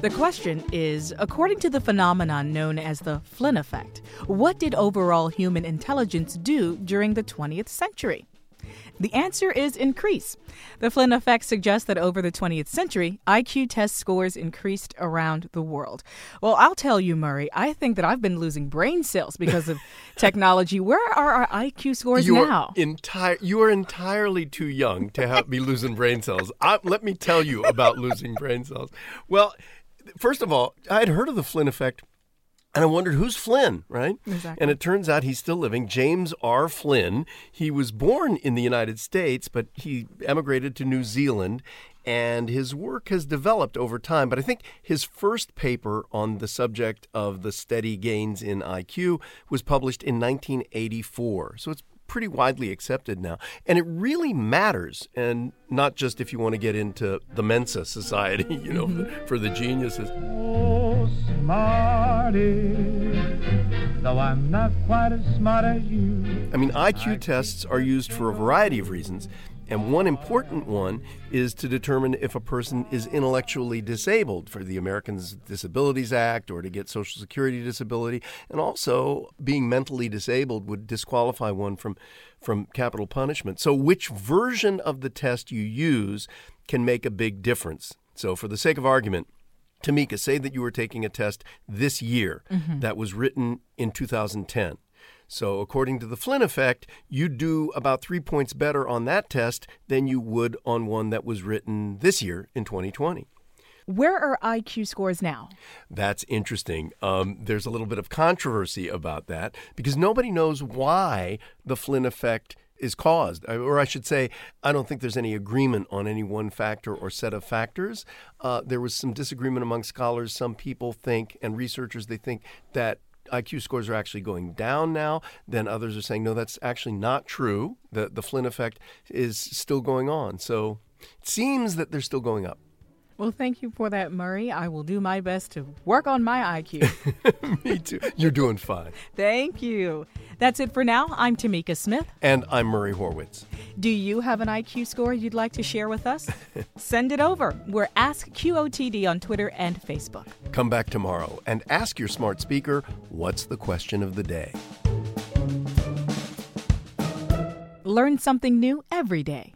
The question is according to the phenomenon known as the Flynn effect, what did overall human intelligence do during the 20th century? The answer is increase. The Flynn effect suggests that over the 20th century, IQ test scores increased around the world. Well, I'll tell you, Murray, I think that I've been losing brain cells because of technology. Where are our IQ scores you now? Are entire, you are entirely too young to have, be losing brain cells. I, let me tell you about losing brain cells. Well, first of all, I had heard of the Flynn effect and I wondered who's Flynn, right? Exactly. And it turns out he's still living. James R. Flynn. He was born in the United States, but he emigrated to New Zealand. And his work has developed over time. But I think his first paper on the subject of the steady gains in IQ was published in 1984. So it's pretty widely accepted now. And it really matters, and not just if you want to get into the Mensa Society, you know, mm-hmm. for the geniuses. Oh, smarty, though I'm not quite as smart as you. I mean, IQ tests are used for a variety of reasons. And one important one is to determine if a person is intellectually disabled for the Americans Disabilities Act or to get Social Security disability. And also, being mentally disabled would disqualify one from, from capital punishment. So, which version of the test you use can make a big difference. So, for the sake of argument, Tamika, say that you were taking a test this year mm-hmm. that was written in 2010. So, according to the Flynn effect, you'd do about three points better on that test than you would on one that was written this year in 2020. Where are IQ scores now? That's interesting. Um, there's a little bit of controversy about that because nobody knows why the Flynn effect is caused. Or I should say, I don't think there's any agreement on any one factor or set of factors. Uh, there was some disagreement among scholars. Some people think, and researchers, they think that IQ scores are actually going down now. Then others are saying, no, that's actually not true. The, the Flynn effect is still going on. So it seems that they're still going up. Well, thank you for that, Murray. I will do my best to work on my IQ. Me too. You're doing fine. Thank you. That's it for now. I'm Tamika Smith. And I'm Murray Horwitz. Do you have an IQ score you'd like to share with us? Send it over. We're Ask QOTD on Twitter and Facebook. Come back tomorrow and ask your smart speaker what's the question of the day. Learn something new every day.